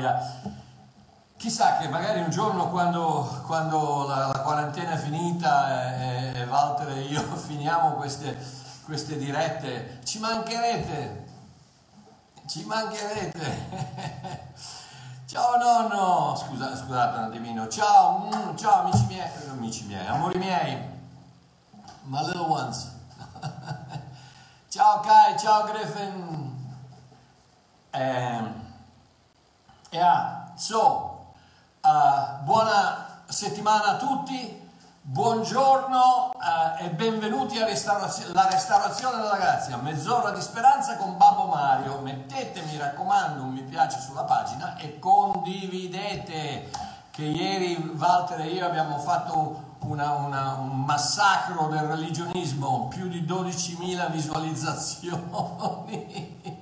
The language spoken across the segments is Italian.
gioia. Chissà che magari un giorno quando, quando la, la, quarantena è finita e, e Walter e io finiamo queste, queste dirette, ci mancherete, ci mancherete. Ciao nonno, Scusa, scusate un attimino, ciao, mm, ciao amici miei, amici miei, amori miei, my little ones. ciao Kai, ciao Griffin. Um, yeah, so, uh, buona settimana a tutti. Buongiorno eh, e benvenuti alla restaurazio- restaurazione della grazia, mezz'ora di speranza con Babbo Mario. Mettete, mi raccomando, un mi piace sulla pagina e condividete che ieri Walter e io abbiamo fatto una, una, un massacro del religionismo, più di 12.000 visualizzazioni.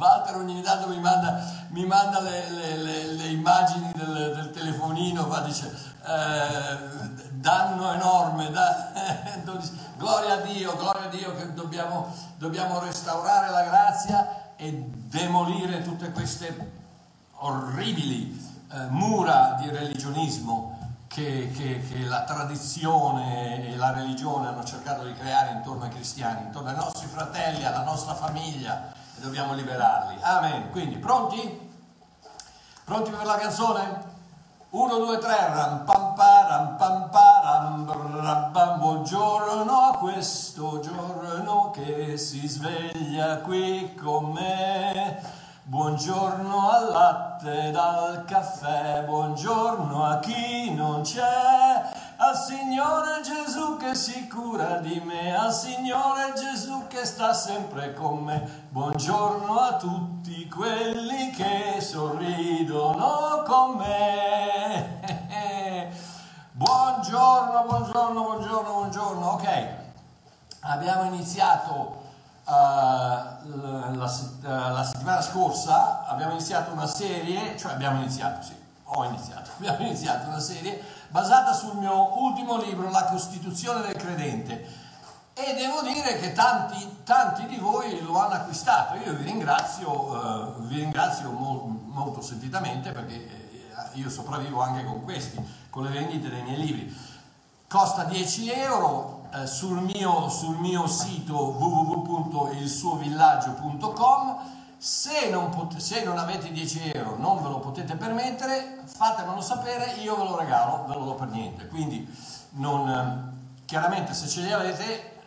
Walter ogni tanto mi manda, mi manda le, le, le, le, immagini del, del telefonino, va, dice eh, danno enorme, da, gloria a Dio, gloria a Dio che dobbiamo, dobbiamo restaurare la grazia e demolire tutte queste orribili eh, mura di religionismo che, che, che, la tradizione e la religione hanno cercato di creare intorno ai cristiani, intorno ai nostri fratelli, alla nostra famiglia dobbiamo liberarli. Amen. Quindi pronti? Pronti per la canzone? 1, 2, 3, ram pam param pam param rabbam, buongiorno a questo giorno che si sveglia qui con me. Buongiorno al latte dal caffè, buongiorno a chi non c'è, al Signore Gesù che si cura di me, al Signore Gesù che sta sempre con me. Buongiorno a tutti quelli che sorridono con me. Buongiorno, buongiorno, buongiorno, buongiorno. Ok, abbiamo iniziato uh, la, la, la, settimana scorsa, abbiamo iniziato una serie, cioè abbiamo iniziato, sì, ho iniziato, abbiamo iniziato una serie basata sul mio ultimo libro, La Costituzione del Credente. E devo dire che tanti, tanti di voi lo hanno acquistato. Io vi ringrazio, uh, vi ringrazio mo- molto sentitamente perché eh, io sopravvivo anche con questi, con le vendite dei miei libri. Costa 10 euro eh, sul, mio, sul mio sito www.ilsuovillaggio.com se non, pot- se non, avete 10 euro, non ve lo potete permettere, fatemelo sapere, io ve lo regalo, ve lo do per niente. Quindi, non, ehm, chiaramente, se ce li avete,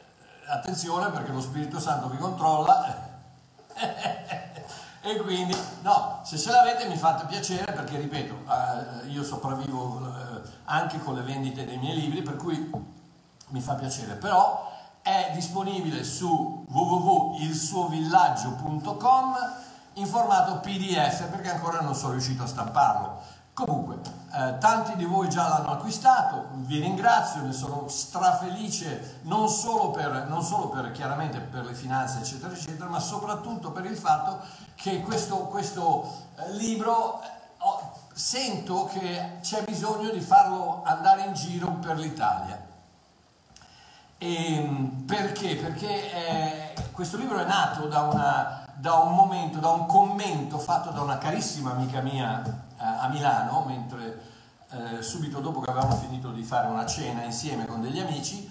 attenzione perché lo Spirito Santo vi controlla. e quindi, no, se ce l'avete mi fate piacere perché, ripeto, eh, io sopravvivo eh, anche con le vendite dei miei libri, per cui mi fa piacere. Però è disponibile su www.ilsuovillaggio.com in formato PDF perché ancora non sono riuscito a stamparlo. Comunque, eh, tanti di voi già l'hanno acquistato, vi ringrazio, ne sono strafelice non solo, per, non solo per, chiaramente per le finanze eccetera eccetera, ma soprattutto per il fatto che questo, questo eh, libro oh, sento che c'è bisogno di farlo andare in giro per l'Italia e ehm, perché? Perché eh, questo libro è nato da, una, da, un momento, da un commento fatto da una carissima amica mia eh, a Milano, mentre eh, subito dopo che avevamo finito di fare una cena insieme con degli amici,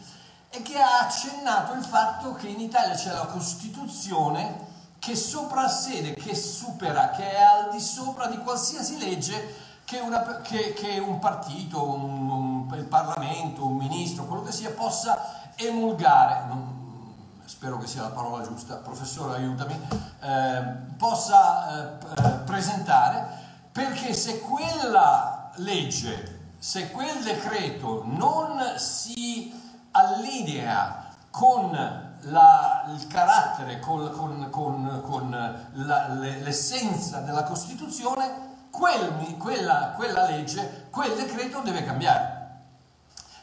e che ha accennato il fatto che in Italia c'è la Costituzione che soprassede, che supera, che è al di sopra di qualsiasi legge che, una, che, che un partito, un, un, il Parlamento, un ministro, quello che sia, possa emulgare, non, spero che sia la parola giusta, professore aiutami, eh, possa eh, presentare, perché se quella legge, se quel decreto non si allinea con la, il carattere, con, con, con, con la, l'essenza della Costituzione, quel, quella, quella legge, quel decreto deve cambiare.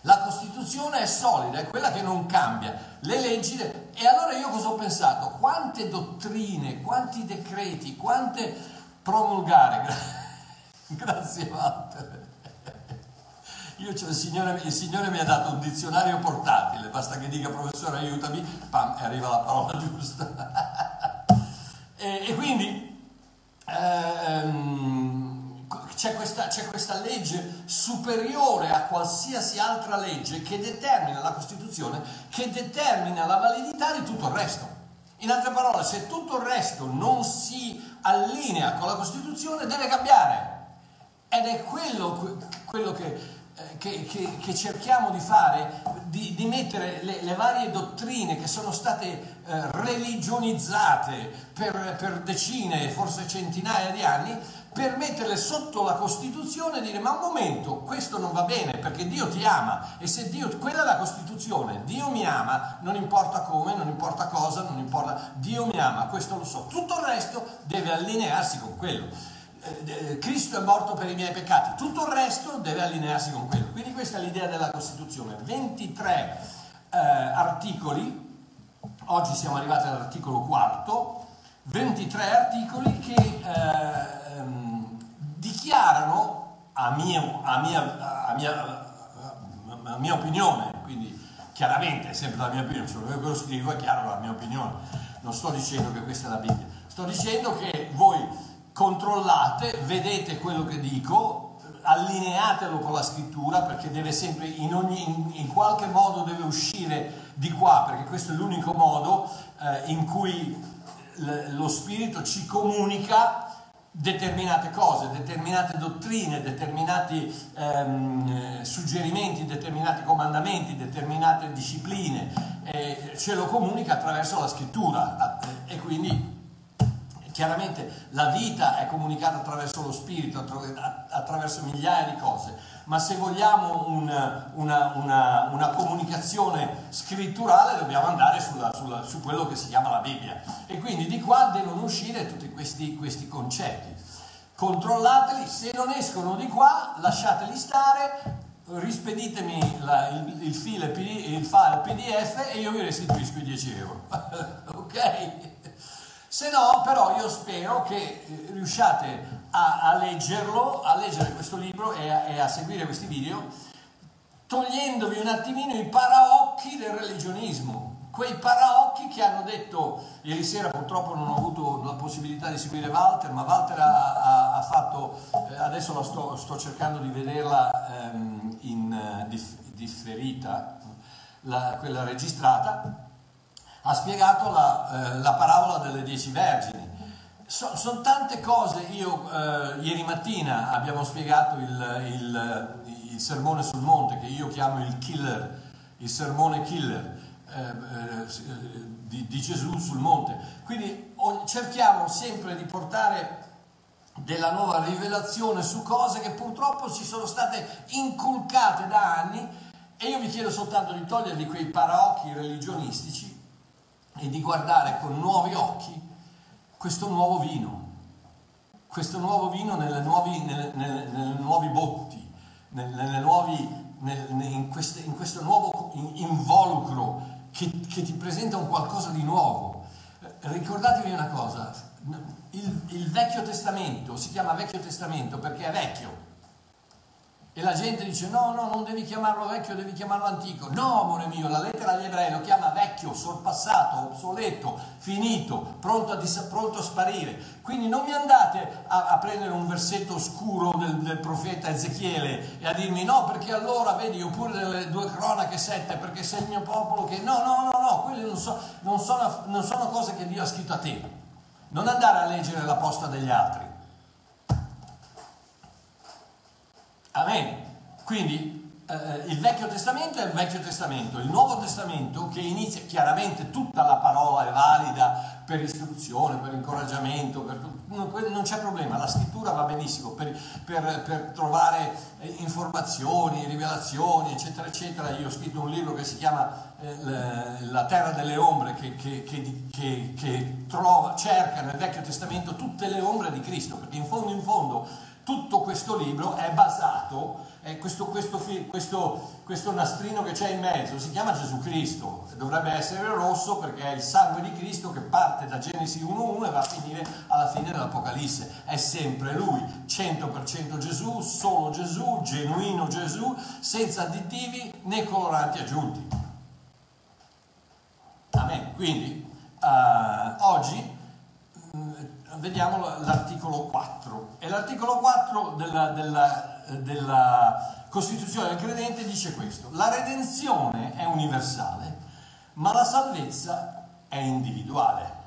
La Costituzione è solida, è quella che non cambia. Le leggi... E allora io cosa ho pensato? Quante dottrine, quanti decreti, quante promulgare. Grazie Walter. Io, cioè, il, signore, il, Signore, mi ha dato un dizionario portatile, basta che dica professore aiutami, pam, e arriva la parola giusta. E, e quindi ehm, c'è, questa, c'è questa legge superiore a qualsiasi altra legge che determina la Costituzione, che determina la validità di tutto il resto. In altre parole, se tutto il resto non si allinea con la Costituzione, deve cambiare. Ed è quello, quello che eh, che, che, che, cerchiamo di fare, di, di mettere le, le, varie dottrine che sono state eh, religionizzate per, per, decine, forse centinaia di anni, per metterle sotto la Costituzione e dire ma un momento, questo non va bene perché Dio ti ama e se Dio, quella è la Costituzione, Dio mi ama, non importa come, non importa cosa, non importa, Dio mi ama, questo lo so, tutto il resto deve allinearsi con quello. Eh, eh, Cristo è morto per i miei peccati, tutto il resto deve allinearsi con quello. Quindi questa è l'idea della Costituzione. 23 eh, articoli, oggi siamo arrivati all'articolo quarto, 23 articoli che eh, ehm, dichiarano, a mia, a, mia, a, mia, a mia opinione, quindi chiaramente è sempre la mia opinione, se lo scrivo è chiaro la mia opinione, non sto dicendo che questa è la Bibbia, sto dicendo che voi controllate, vedete quello che dico, allineatelo con la scrittura perché deve sempre in, ogni, in qualche modo deve uscire di qua perché questo è l'unico modo eh, in cui l- lo spirito ci comunica determinate cose, determinate dottrine, determinati ehm, suggerimenti, determinati comandamenti, determinate discipline, eh, ce lo comunica attraverso la scrittura. E quindi Chiaramente la vita è comunicata attraverso lo spirito, attraverso migliaia di cose, ma se vogliamo un, una, una, una, comunicazione scritturale dobbiamo andare sulla, sulla, su quello che si chiama la Bibbia. E quindi di qua devono uscire tutti questi, questi concetti. Controllateli, se non escono di qua lasciateli stare, rispeditemi la, il, il, file, il file PDF e io vi restituisco i 10 euro. ok? Se no, però, io spero che riusciate a, a, leggerlo, a leggere questo libro e a, e a seguire questi video, togliendovi un attimino i paraocchi del religionismo, quei paraocchi che hanno detto, ieri sera purtroppo non ho avuto la possibilità di seguire Walter, ma Walter ha, ha, ha fatto, eh, adesso la sto, sto, cercando di vederla ehm, in uh, differita, la, quella registrata, ha spiegato la, eh, la parabola delle dieci vergini. So, sono tante cose, io eh, ieri mattina abbiamo spiegato il, il, il, sermone sul monte che io chiamo il killer, il sermone killer eh, eh di, di, Gesù sul monte. Quindi cerchiamo sempre di portare della nuova rivelazione su cose che purtroppo ci sono state inculcate da anni e io vi chiedo soltanto di toglierli quei paraocchi religionistici e di guardare con nuovi occhi questo nuovo vino, questo nuovo vino nelle nuovi, nelle, nelle, nelle nuovi botti, nelle nuovi, in, queste, in, questo nuovo involucro che, che, ti presenta un qualcosa di nuovo. Ricordatevi una cosa, il, il Vecchio Testamento si chiama Vecchio Testamento perché è vecchio, e la gente dice no, no, non devi chiamarlo vecchio, devi chiamarlo antico. No, amore mio, la lettera agli ebrei lo chiama vecchio, sorpassato, obsoleto, finito, pronto a, dis- pronto a sparire. Quindi non mi andate a, a prendere un versetto oscuro del, del, profeta Ezechiele e a dirmi no, perché allora vedi, oppure delle due cronache sette, perché sei il mio popolo che... No, no, no, no, quelle non, so, non, sono, non sono cose che Dio ha scritto a te. Non andare a leggere la posta degli altri. Amen. Quindi eh, il Vecchio Testamento è il Vecchio Testamento, il Nuovo Testamento che inizia chiaramente tutta la parola è valida per istruzione, per incoraggiamento, per, non, non, c'è problema, la scrittura va benissimo per, per, per, trovare eh, informazioni, rivelazioni, eccetera, eccetera. Io ho scritto un libro che si chiama eh, La terra delle ombre, che, che, che, che trova, cerca nel Vecchio Testamento tutte le ombre di Cristo, perché in fondo, in fondo, tutto questo libro è basato, eh, questo, questo, questo, questo, nastrino che c'è in mezzo si chiama Gesù Cristo, dovrebbe essere rosso perché è il sangue di Cristo che parte da Genesi 1.1 e va a finire alla fine dell'Apocalisse. È sempre lui, 100% Gesù, solo Gesù, genuino Gesù, senza additivi né coloranti aggiunti. Amen. Quindi uh, oggi vediamo l'articolo 4. E l'articolo 4 della, della, della Costituzione del credente dice questo. La redenzione è universale, ma la salvezza è individuale.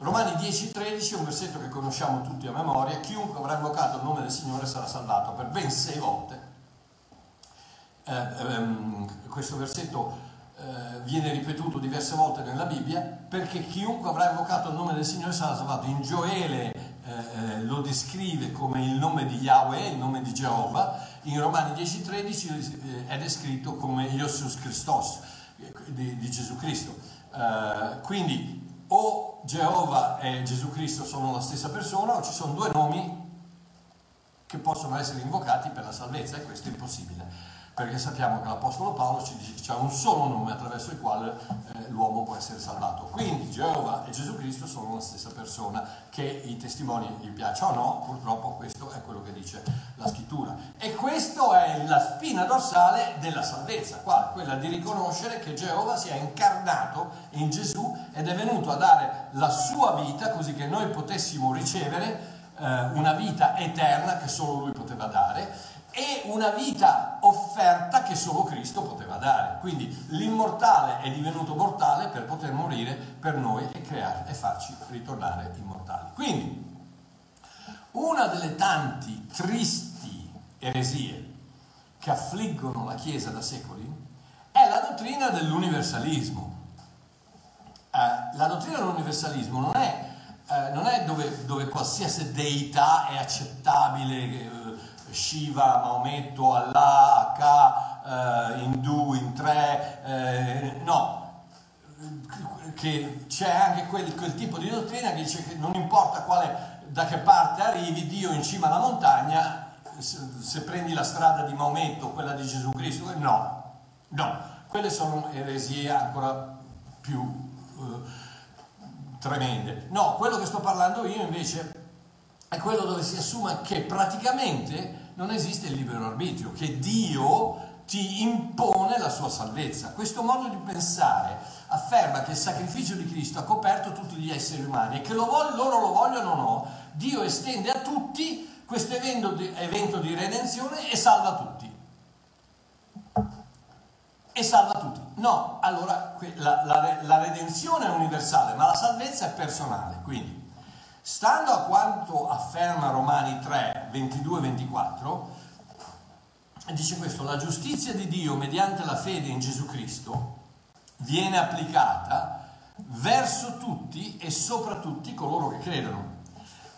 Romani 10:13 è un versetto che conosciamo tutti a memoria. Chiunque avrà invocato il nome del Signore sarà salvato per ben sei volte. Eh, ehm, questo versetto eh, viene ripetuto diverse volte nella Bibbia, perché chiunque avrà invocato il nome del Signore sarà salvato. In Gioele eh, eh lo descrive come il nome di Yahweh, il nome di Geova, in Romani 10:13 eh, è descritto come Iosus Christos, eh, di, di Gesù Cristo. Uh, quindi o Geova e Gesù Cristo sono la stessa persona o ci sono due nomi che possono essere invocati per la salvezza e questo è impossibile perché sappiamo che l'Apostolo Paolo ci dice che c'è un solo nome attraverso il quale eh, l'uomo può essere salvato. Quindi Geova e Gesù Cristo sono la stessa persona, che i testimoni gli piaccia o no, purtroppo questo è quello che dice la scrittura. E questa è la spina dorsale della salvezza, quale? quella di riconoscere che Geova si è incarnato in Gesù ed è venuto a dare la sua vita così che noi potessimo ricevere eh, una vita eterna che solo lui poteva dare e una vita offerta che solo Cristo poteva dare. Quindi l'immortale è divenuto mortale per poter morire per noi e creare e farci ritornare immortali. Quindi una delle tanti tristi eresie che affliggono la Chiesa da secoli è la dottrina dell'universalismo. Eh, la dottrina dell'universalismo non è, eh, non è dove, dove, qualsiasi deità è accettabile. Eh, Shiva, Maometto, Allah, Akka, eh, Hindu in tre, eh, no, che c'è anche quel, quel, tipo di dottrina che dice che non importa quale, da che parte arrivi, Dio in cima alla montagna, se, se prendi la strada di Maometto, quella di Gesù Cristo, no, no, quelle sono eresie ancora più eh, tremende. No, quello che sto parlando io invece è quello dove si assume che praticamente non esiste il libero arbitrio, che Dio ti impone la sua salvezza. Questo modo di pensare afferma che il sacrificio di Cristo ha coperto tutti gli esseri umani e che lo voglio, loro lo vogliono o no, Dio estende a tutti questo evento di, evento di redenzione e salva tutti. E salva tutti. No, allora la, la, la redenzione è universale, ma la salvezza è personale. Quindi Stando a quanto afferma Romani 3, 22-24, dice questo, la giustizia di Dio mediante la fede in Gesù Cristo viene applicata verso tutti e sopra tutti coloro che credono.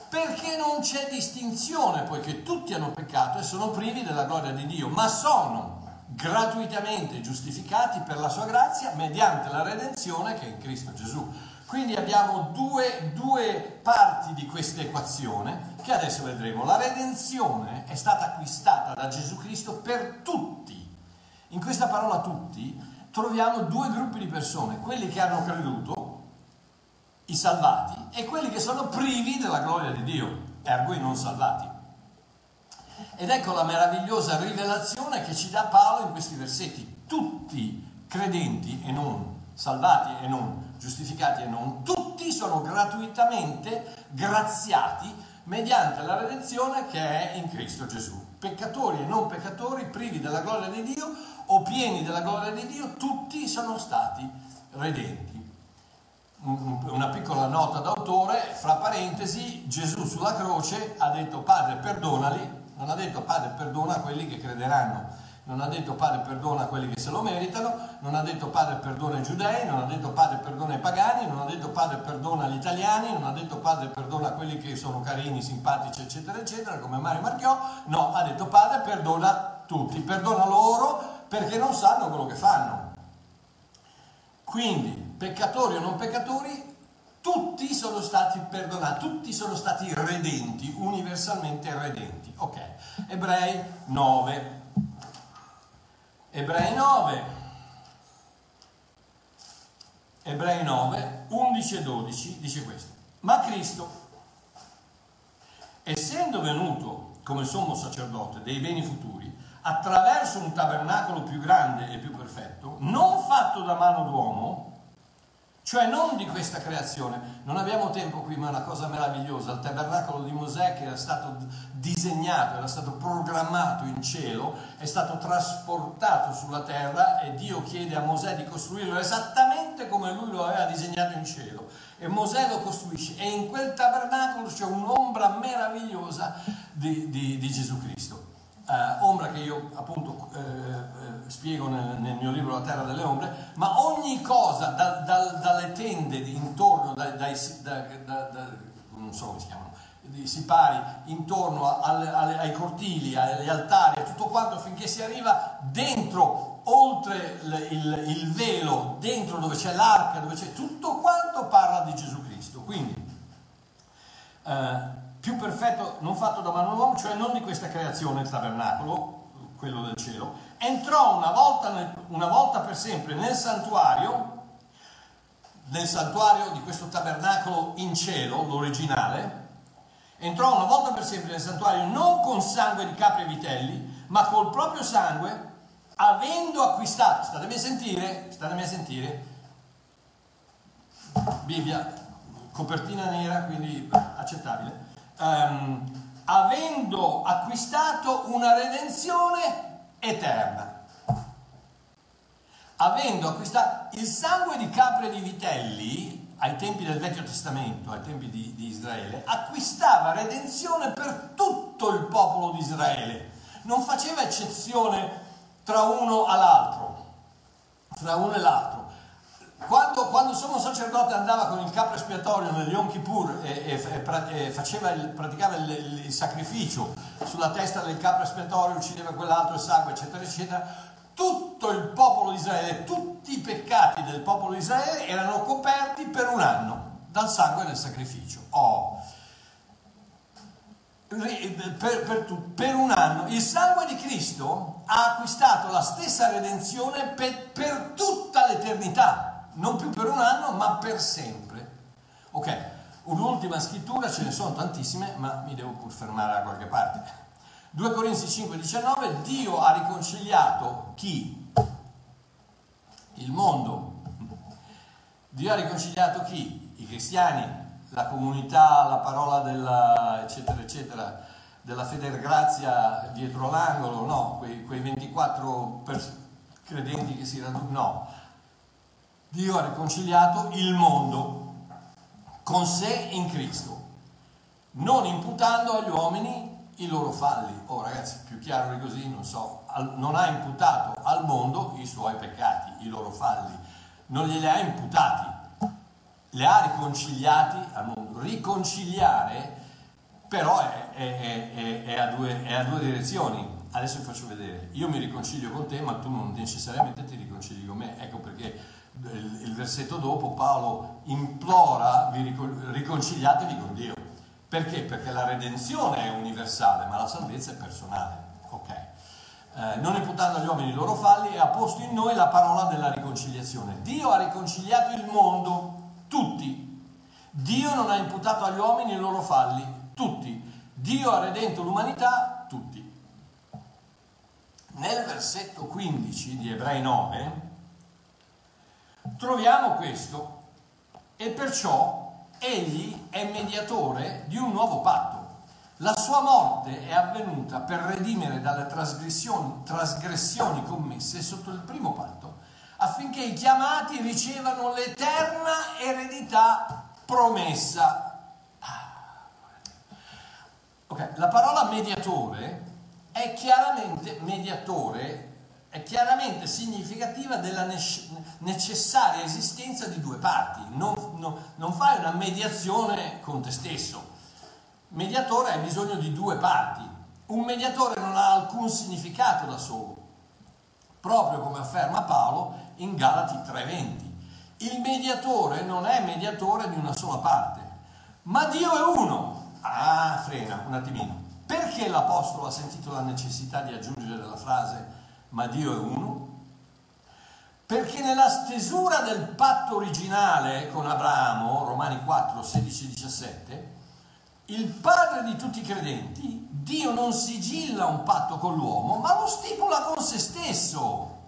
Perché non c'è distinzione, poiché tutti hanno peccato e sono privi della gloria di Dio, ma sono gratuitamente giustificati per la sua grazia mediante la redenzione che è in Cristo Gesù. Quindi abbiamo due, due parti di questa equazione che adesso vedremo. La redenzione è stata acquistata da Gesù Cristo per tutti. In questa parola tutti troviamo due gruppi di persone, quelli che hanno creduto, i salvati, e quelli che sono privi della gloria di Dio, ergo i non salvati. Ed ecco la meravigliosa rivelazione che ci dà Paolo in questi versetti. Tutti credenti e non salvati e non giustificati e non tutti sono gratuitamente graziati mediante la redenzione che è in Cristo Gesù. Peccatori e non peccatori, privi della gloria di Dio o pieni della gloria di Dio, tutti sono stati redenti. Una piccola nota d'autore, fra parentesi, Gesù sulla croce ha detto Padre perdonali, non ha detto Padre perdona quelli che crederanno non ha detto Padre perdona quelli che se lo meritano, non ha detto Padre perdona i giudei, non ha detto Padre perdona i pagani, non ha detto Padre perdona gli italiani, non ha detto Padre perdona quelli che sono carini, simpatici, eccetera, eccetera, come Mario Marchiò, no, ha detto Padre perdona tutti, perdona loro perché non sanno quello che fanno. Quindi, peccatori o non peccatori, tutti sono stati perdonati, tutti sono stati redenti, universalmente redenti. Ok, Ebrei 9. Ebrei 9, Ebrei 9, 11 e 12 dice questo. Ma Cristo, essendo venuto come sommo sacerdote dei beni futuri, attraverso un tabernacolo più grande e più perfetto, non fatto da mano d'uomo, cioè non di questa creazione. Non abbiamo tempo qui, ma è una cosa meravigliosa. Il tabernacolo di Mosè che era stato disegnato, era stato programmato in cielo, è stato trasportato sulla terra e Dio chiede a Mosè di costruirlo esattamente come lui lo aveva disegnato in cielo. E Mosè lo costruisce e in quel tabernacolo c'è un'ombra meravigliosa di, di, di Gesù Cristo. Uh, ombra che io appunto uh, uh, spiego nel, nel, mio libro La terra delle ombre, ma ogni cosa da, da, dalle tende intorno, dai, dai, da, non so come si chiamano, di sipari, intorno alle, alle, ai cortili, agli altari, a tutto quanto finché si arriva dentro, oltre il, il, il velo, dentro dove c'è l'arca, dove c'è tutto quanto parla di Gesù Cristo. Quindi, più perfetto non fatto da mano d'uomo, cioè non di questa creazione, il tabernacolo, quello del cielo, entrò una volta, nel, una volta per sempre nel santuario, nel santuario di questo tabernacolo in cielo, l'originale, entrò una volta per sempre nel santuario non con sangue di capri e vitelli, ma col proprio sangue, avendo acquistato, statemi a sentire, statemi a sentire, Bibbia, copertina nera, quindi accettabile, um, avendo acquistato una redenzione eterna. Avendo acquistato il sangue di capre e di vitelli ai tempi del Vecchio Testamento, ai tempi di, di Israele, acquistava redenzione per tutto il popolo di Israele. Non faceva eccezione tra uno all'altro, tra uno e l'altro quando, quando sommo sacerdote andava con il capo espiatorio nel Yom Kippur e, e, e faceva il, praticava il, il, sacrificio sulla testa del capo espiatorio, uccideva quell'altro, il sangue, eccetera, eccetera, tutto il popolo di Israele, tutti i peccati del popolo di Israele erano coperti per un anno dal sangue del sacrificio. Oh. Per, per, per, un anno il sangue di Cristo ha acquistato la stessa redenzione per, per tutta l'eternità non più per un anno, ma per sempre. Ok, un'ultima scrittura, ce ne sono tantissime, ma mi devo pur fermare da qualche parte. 2 Corinzi 5, 19, Dio ha riconciliato chi? Il mondo. Dio ha riconciliato chi? I cristiani, la comunità, la parola della, eccetera, eccetera, della federgrazia dietro l'angolo, no, quei, quei 24 pers- credenti che si radunano, no Dio ha riconciliato il mondo con sé in Cristo, non imputando agli uomini i loro falli. Oh ragazzi, più chiaro di così, non so, non ha imputato al mondo i suoi peccati, i loro falli, non glieli ha imputati, li ha riconciliati al mondo. Riconciliare però è, è, è, è a due, a due direzioni. Adesso vi faccio vedere, io mi riconcilio con te, ma tu non necessariamente ti riconcili con me. Ecco perché il versetto dopo Paolo implora, vi riconciliatevi con Dio. Perché? Perché la redenzione è universale, ma la salvezza è personale. Ok. Eh, non imputando agli uomini i loro falli, ha posto in noi la parola della riconciliazione. Dio ha riconciliato il mondo, tutti. Dio non ha imputato agli uomini i loro falli, tutti. Dio ha redento l'umanità, tutti. Nel versetto 15 di Ebrei 9 troviamo questo e perciò egli è mediatore di un nuovo patto. La sua morte è avvenuta per redimere dalle trasgressioni, trasgressioni commesse sotto il primo patto, affinché i chiamati ricevano l'eterna eredità promessa. Ah, ok, la parola mediatore è chiaramente mediatore è chiaramente significativa della necessaria esistenza di due parti. Non, non, non fai una mediazione con te stesso. Mediatore hai bisogno di due parti. Un mediatore non ha alcun significato da solo, proprio come afferma Paolo in Galati 3:20. Il mediatore non è mediatore di una sola parte, ma Dio è uno. Ah, frena un attimino. Perché l'Apostolo ha sentito la necessità di aggiungere la frase ma Dio è uno? Perché nella stesura del patto originale con Abramo, Romani 4, 16 17, il padre di tutti i credenti, Dio non sigilla un patto con l'uomo, ma lo stipula con se stesso.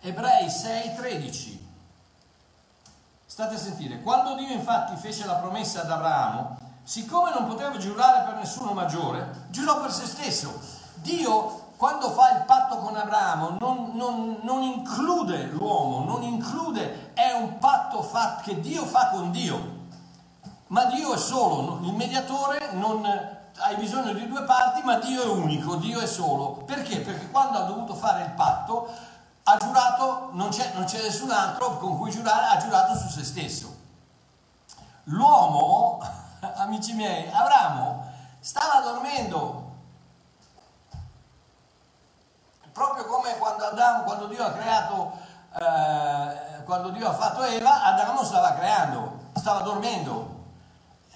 Ebrei 6, 13. State a sentire, quando Dio infatti fece la promessa ad Abramo, siccome non poteva giurare per nessuno maggiore, giurò per se stesso. Dio, quando fa il patto con Abramo, non, non, non include l'uomo, non include, è un patto fatto, che Dio fa con Dio. Ma Dio è solo, il mediatore non hai bisogno di due parti, ma Dio è unico, Dio è solo. Perché? Perché quando ha dovuto fare il patto, ha giurato, non c'è, non c'è nessun altro con cui giurare, ha giurato su se stesso. L'uomo, amici miei, Abramo, stava dormendo. Proprio come quando, Adamo, quando Dio ha creato, eh, quando Dio ha fatto Eva, Adamo stava creando, stava dormendo.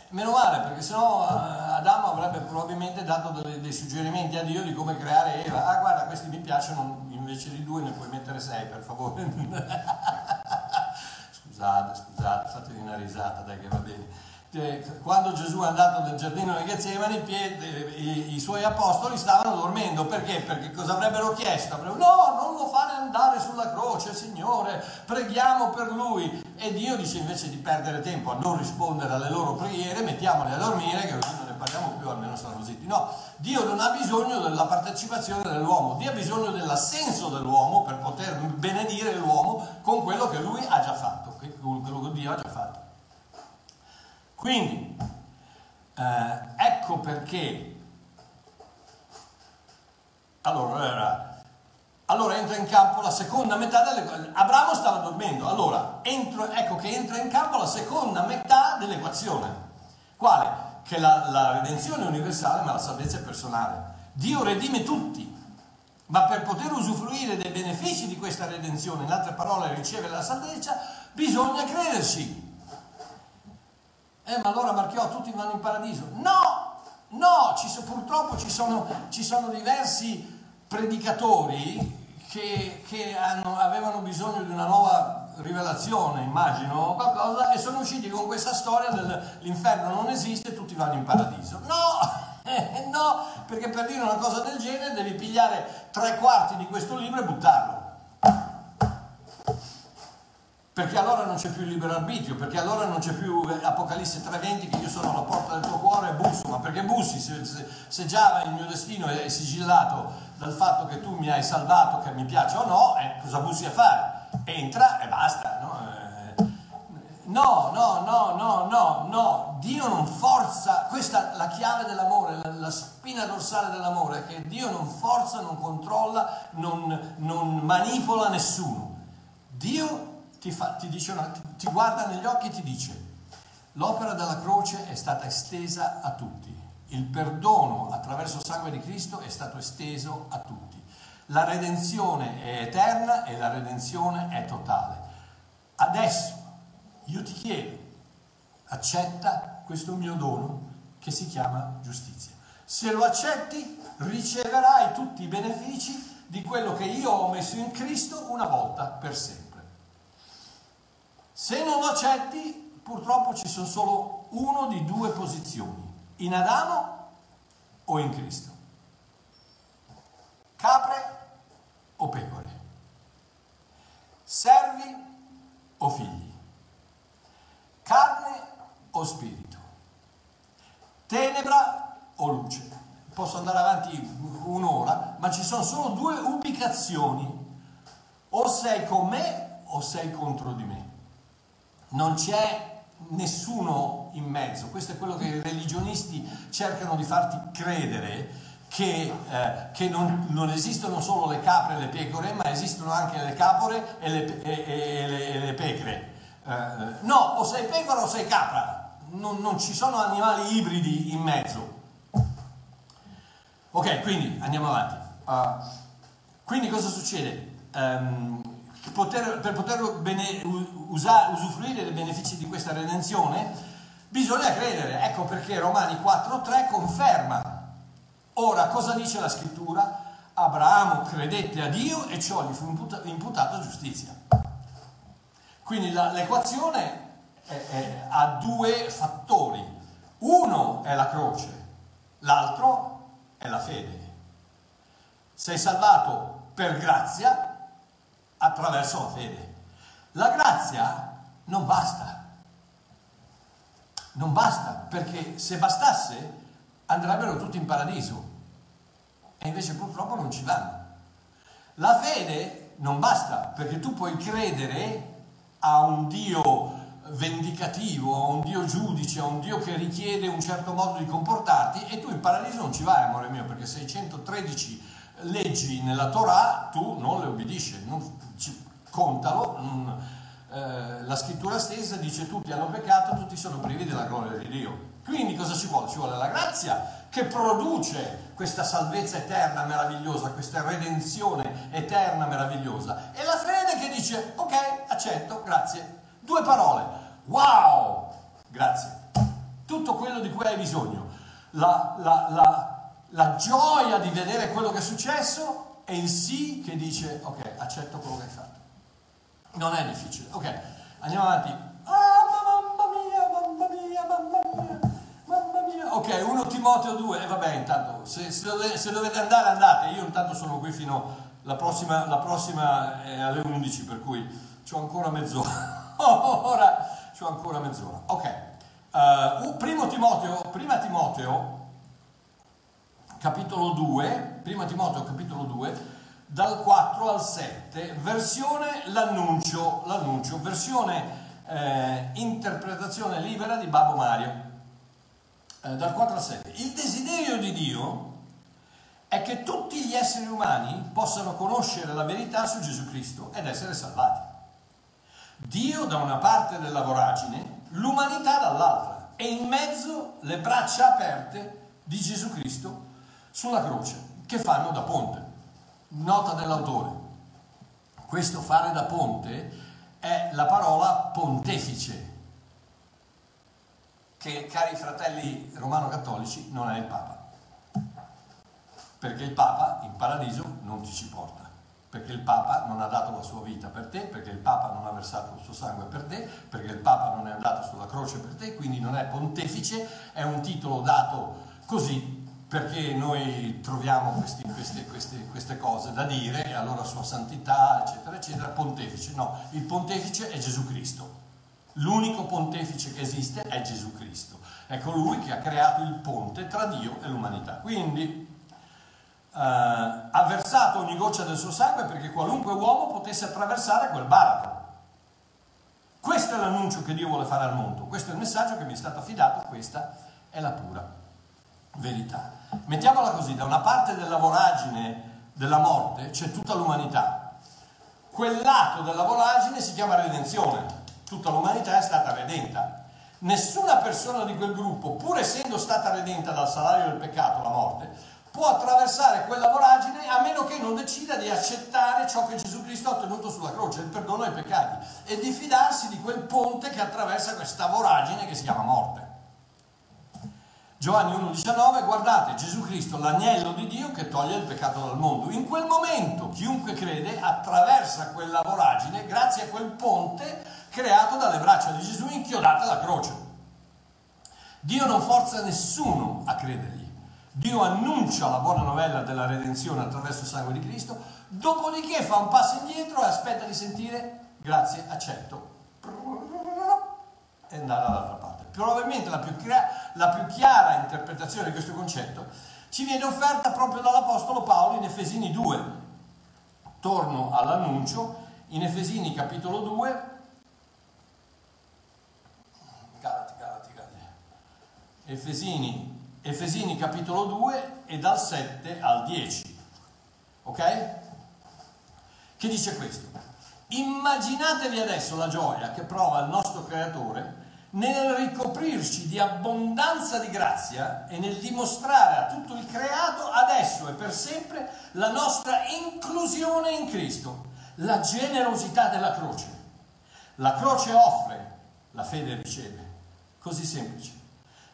Meno male, perché sennò eh, Adamo avrebbe probabilmente dato dei, dei suggerimenti a Dio di come creare Eva. Ah, guarda, questi mi piacciono, invece di due ne puoi mettere sei, per favore. scusate, scusate, fatevi una risata, dai che va bene. Quando Gesù è andato nel giardino di Getsemani, i, i, suoi apostoli stavano dormendo. Perché? Perché cosa avrebbero chiesto? No, non lo fare andare sulla croce, Signore, preghiamo per lui. E Dio dice invece di perdere tempo a non rispondere alle loro preghiere, mettiamoli a dormire, che così non ne parliamo più, almeno stanno zitti. No, Dio non ha bisogno della partecipazione dell'uomo, Dio ha bisogno dell'assenso dell'uomo per poter benedire l'uomo con quello che lui ha già fatto, quello che Dio ha già fatto. Quindi, eh, ecco perché, allora, allora entra in campo la seconda metà delle Abramo stava dormendo, allora entro, ecco che entra in campo la seconda metà dell'equazione. Quale? Che la, la redenzione è universale ma la salvezza è personale. Dio redime tutti, ma per poter usufruire dei benefici di questa redenzione, in altre parole ricevere la salvezza, bisogna crederci. Eh, ma allora Marchiò tutti vanno in paradiso. No, no, ci so, purtroppo ci sono, ci sono, diversi predicatori che, che hanno, avevano bisogno di una nuova rivelazione, immagino, qualcosa, e sono usciti con questa storia dell'inferno non esiste, tutti vanno in paradiso. No, no, perché per dire una cosa del genere devi pigliare tre quarti di questo libro e buttarlo perché allora non c'è più libero arbitrio, perché allora non c'è più eh, Apocalisse 3.20 che io sono alla porta del tuo cuore e busso, ma perché bussi se, se, se, già il mio destino è sigillato dal fatto che tu mi hai salvato, che mi piace o no, eh, cosa bussi a fare? Entra e basta, no? Eh, no, no, no, no, no, no, Dio non forza, questa è la chiave dell'amore, la, la spina dorsale dell'amore, che Dio non forza, non controlla, non, non manipola nessuno. Dio ti, fa, ti, una, ti, ti guarda negli occhi e ti dice l'opera della croce è stata estesa a tutti, il perdono attraverso il sangue di Cristo è stato esteso a tutti, la redenzione è eterna e la redenzione è totale. Adesso io ti chiedo, accetta questo mio dono che si chiama giustizia. Se lo accetti, riceverai tutti i benefici di quello che io ho messo in Cristo una volta per sempre. Se non accetti, purtroppo ci sono solo uno di due posizioni, in Adamo o in Cristo. Capre o pecore. Servi o figli. Carne o spirito. Tenebra o luce. Posso andare avanti un'ora, ma ci sono solo due ubicazioni. O sei con me o sei contro di me non c'è nessuno in mezzo, questo è quello che i religionisti cercano di farti credere, che, eh, che non, non, esistono solo le capre e le pecore, ma esistono anche le capore e le, e, e, le, e le pecore. Eh, no, o sei pecora o sei capra, non, non ci sono animali ibridi in mezzo. Ok, quindi andiamo avanti. Uh, quindi cosa succede? Um, poter, per poter bene, usa, usufruire dei benefici di questa redenzione, bisogna credere. Ecco perché Romani 4.3 conferma. Ora, cosa dice la scrittura? Abramo credette a Dio e ciò gli fu imputato giustizia. Quindi la, l'equazione è, è, ha due fattori. Uno è la croce, l'altro è la fede. Sei salvato per grazia attraverso la fede. La grazia non basta. Non basta, perché se bastasse andrebbero tutti in paradiso. E invece purtroppo non ci vanno. La fede non basta, perché tu puoi credere a un Dio vendicativo, a un Dio giudice, a un Dio che richiede un certo modo di comportarti e tu in paradiso non ci vai, amore mio, perché 613 leggi nella Torah tu non le obbedisci, non, contalo. Eh, la scrittura stessa dice tutti hanno peccato, tutti sono privi della gloria di Dio. Quindi cosa ci vuole? Ci vuole la grazia che produce questa salvezza eterna meravigliosa, questa redenzione eterna meravigliosa. E la fede che dice ok, accetto, grazie. Due parole. Wow! Grazie. Tutto quello di cui hai bisogno. La, la, la, la gioia di vedere quello che è successo e il sì che dice ok, accetto quello che hai fatto. Non è difficile. Ok, andiamo avanti. Ah, mamma mia, mamma mia, mamma mia, mamma mia. Ok, 1 Timoteo 2, e vabbè, intanto, se, se, dovete, se, dovete andare, andate. Io intanto sono qui fino la prossima, la prossima è alle 11, per cui ho ancora mezz'ora. Ora ho ancora mezz'ora. Ok, uh, primo Timoteo, prima Timoteo, capitolo 2, prima Timoteo, capitolo 2, dal 4 al 7, versione l'annuncio, l'annuncio versione eh, interpretazione libera di Babbo Mario, eh, dal 4 al 7. Il desiderio di Dio è che tutti gli esseri umani possano conoscere la verità su Gesù Cristo ed essere salvati. Dio da una parte della voragine, l'umanità dall'altra e in mezzo le braccia aperte di Gesù Cristo sulla croce che fanno da ponte. Nota dell'autore. Questo fare da ponte è la parola pontefice, che cari fratelli romano-cattolici non è il Papa. Perché il Papa in paradiso non ti ci porta. Perché il Papa non ha dato la sua vita per te, perché il Papa non ha versato il suo sangue per te, perché il Papa non è andato sulla croce per te, quindi non è pontefice, è un titolo dato così perché noi troviamo questi, queste, queste, queste, cose da dire, e allora sua santità, eccetera, eccetera, pontefice. No, il pontefice è Gesù Cristo. L'unico pontefice che esiste è Gesù Cristo. È colui che ha creato il ponte tra Dio e l'umanità. Quindi eh, ha versato ogni goccia del suo sangue perché qualunque uomo potesse attraversare quel baratro. Questo è l'annuncio che Dio vuole fare al mondo, questo è il messaggio che mi è stato affidato, questa è la pura verità. Mettiamola così, da una parte della voragine della morte c'è tutta l'umanità. Quel lato della voragine si chiama redenzione. Tutta l'umanità è stata redenta. Nessuna persona di quel gruppo, pur essendo stata redenta dal salario del peccato, la morte, può attraversare quella voragine a meno che non decida di accettare ciò che Gesù Cristo ha ottenuto sulla croce, il perdono ai peccati, e di fidarsi di quel ponte che attraversa questa voragine che si chiama morte. Giovanni 1,19, guardate Gesù Cristo, l'agnello di Dio che toglie il peccato dal mondo. In quel momento chiunque crede attraversa quella voragine grazie a quel ponte creato dalle braccia di Gesù inchiodate alla croce. Dio non forza nessuno a credergli. Dio annuncia la buona novella della redenzione attraverso il sangue di Cristo, dopodiché fa un passo indietro e aspetta di sentire, grazie, accetto, e andare dall'altra parte. Probabilmente la più, la più chiara interpretazione di questo concetto ci viene offerta proprio dall'Apostolo Paolo in Efesini 2. Torno all'annuncio, in Efesini capitolo 2, Galati, Galati, Galati. Efesini, Efesini capitolo 2 e dal 7 al 10. Ok? Che dice questo? Immaginatevi adesso la gioia che prova il nostro creatore nel ricoprirci di abbondanza di grazia e nel dimostrare a tutto il creato adesso e per sempre la nostra inclusione in Cristo, la generosità della croce. La croce offre, la fede riceve. Così semplice.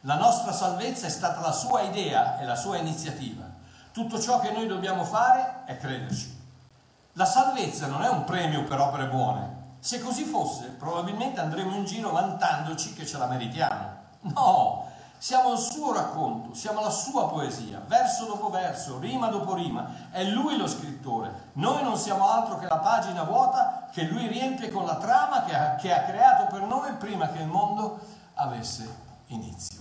La nostra salvezza è stata la sua idea e la sua iniziativa. Tutto ciò che noi dobbiamo fare è crederci. La salvezza non è un premio per opere buone, se così fosse, probabilmente andremo in giro vantandoci che ce la meritiamo. No, siamo il suo racconto, siamo la sua poesia, verso dopo verso, rima dopo rima. È lui lo scrittore. Noi non siamo altro che la pagina vuota che lui riempie con la trama che ha, che ha creato per noi prima che il mondo avesse inizio.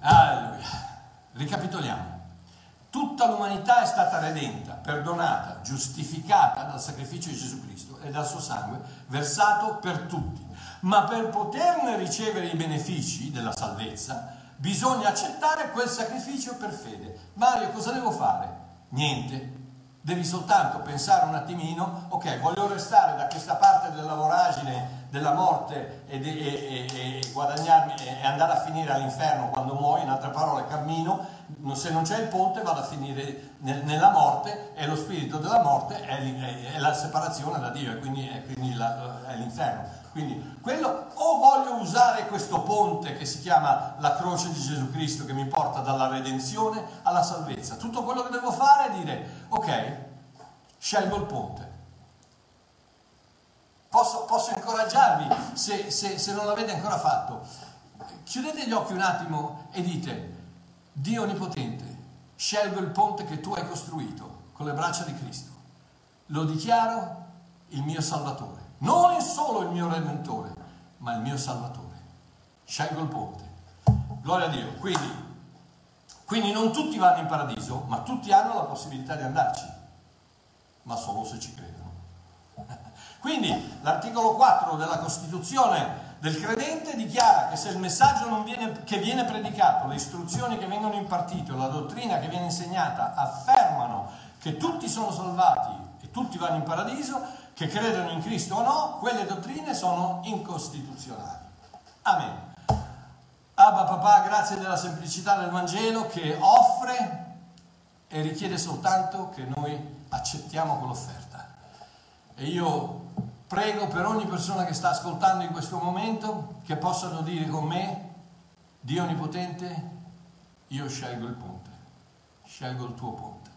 Alleluia. Ricapitoliamo. Tutta l'umanità è stata redenta, perdonata, giustificata dal sacrificio di Gesù Cristo e dal suo sangue versato per tutti. Ma per poterne ricevere i benefici della salvezza bisogna accettare quel sacrificio per fede. Mario, cosa devo fare? Niente. Devi soltanto pensare un attimino, ok, voglio restare da questa parte della voragine della morte e, de, e, e, guadagnarmi e andare a finire all'inferno quando muoio, in altre parole cammino, se non c'è il ponte vado a finire nel, nella morte e lo spirito della morte è, è, è la separazione da Dio e quindi, quindi la, è l'inferno. Quindi quello o voglio usare questo ponte che si chiama la croce di Gesù Cristo che mi porta dalla redenzione alla salvezza. Tutto quello che devo fare è dire ok, scelgo il ponte. Posso, posso incoraggiarvi se, se, se non l'avete ancora fatto. Chiudete gli occhi un attimo e dite, Dio Onnipotente, scelgo il ponte che tu hai costruito con le braccia di Cristo. Lo dichiaro il mio Salvatore. Non solo il mio Redentore, ma il mio Salvatore. Scelgo il ponte. Gloria a Dio. Quindi, quindi non tutti vanno in paradiso, ma tutti hanno la possibilità di andarci, ma solo se ci credono. Quindi l'articolo 4 della Costituzione del credente dichiara che se il messaggio viene, che viene predicato, le istruzioni che vengono impartite, la dottrina che viene insegnata affermano che tutti sono salvati e tutti vanno in paradiso, che credono in Cristo o no, quelle dottrine sono incostituzionali. Amen. Abba papà, grazie della semplicità del Vangelo che offre e richiede soltanto che noi accettiamo quell'offerta. E io prego per ogni persona che sta ascoltando in questo momento che possano dire con me, Dio Onnipotente, io scelgo il ponte, scelgo il tuo ponte.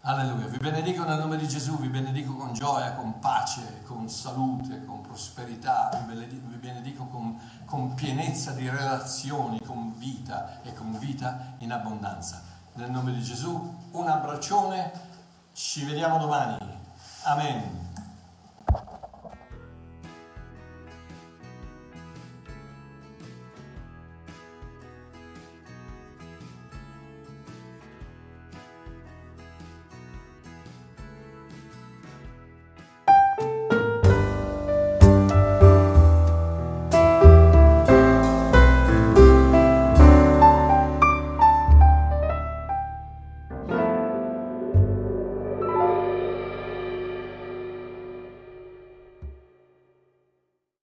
Alleluia, vi benedico nel nome di Gesù, vi benedico con gioia, con pace, con salute, con prosperità, vi benedico, vi benedico con, con pienezza di relazioni, con vita e con vita in abbondanza. Nel nome di Gesù, un abbraccione, ci vediamo domani. Amen.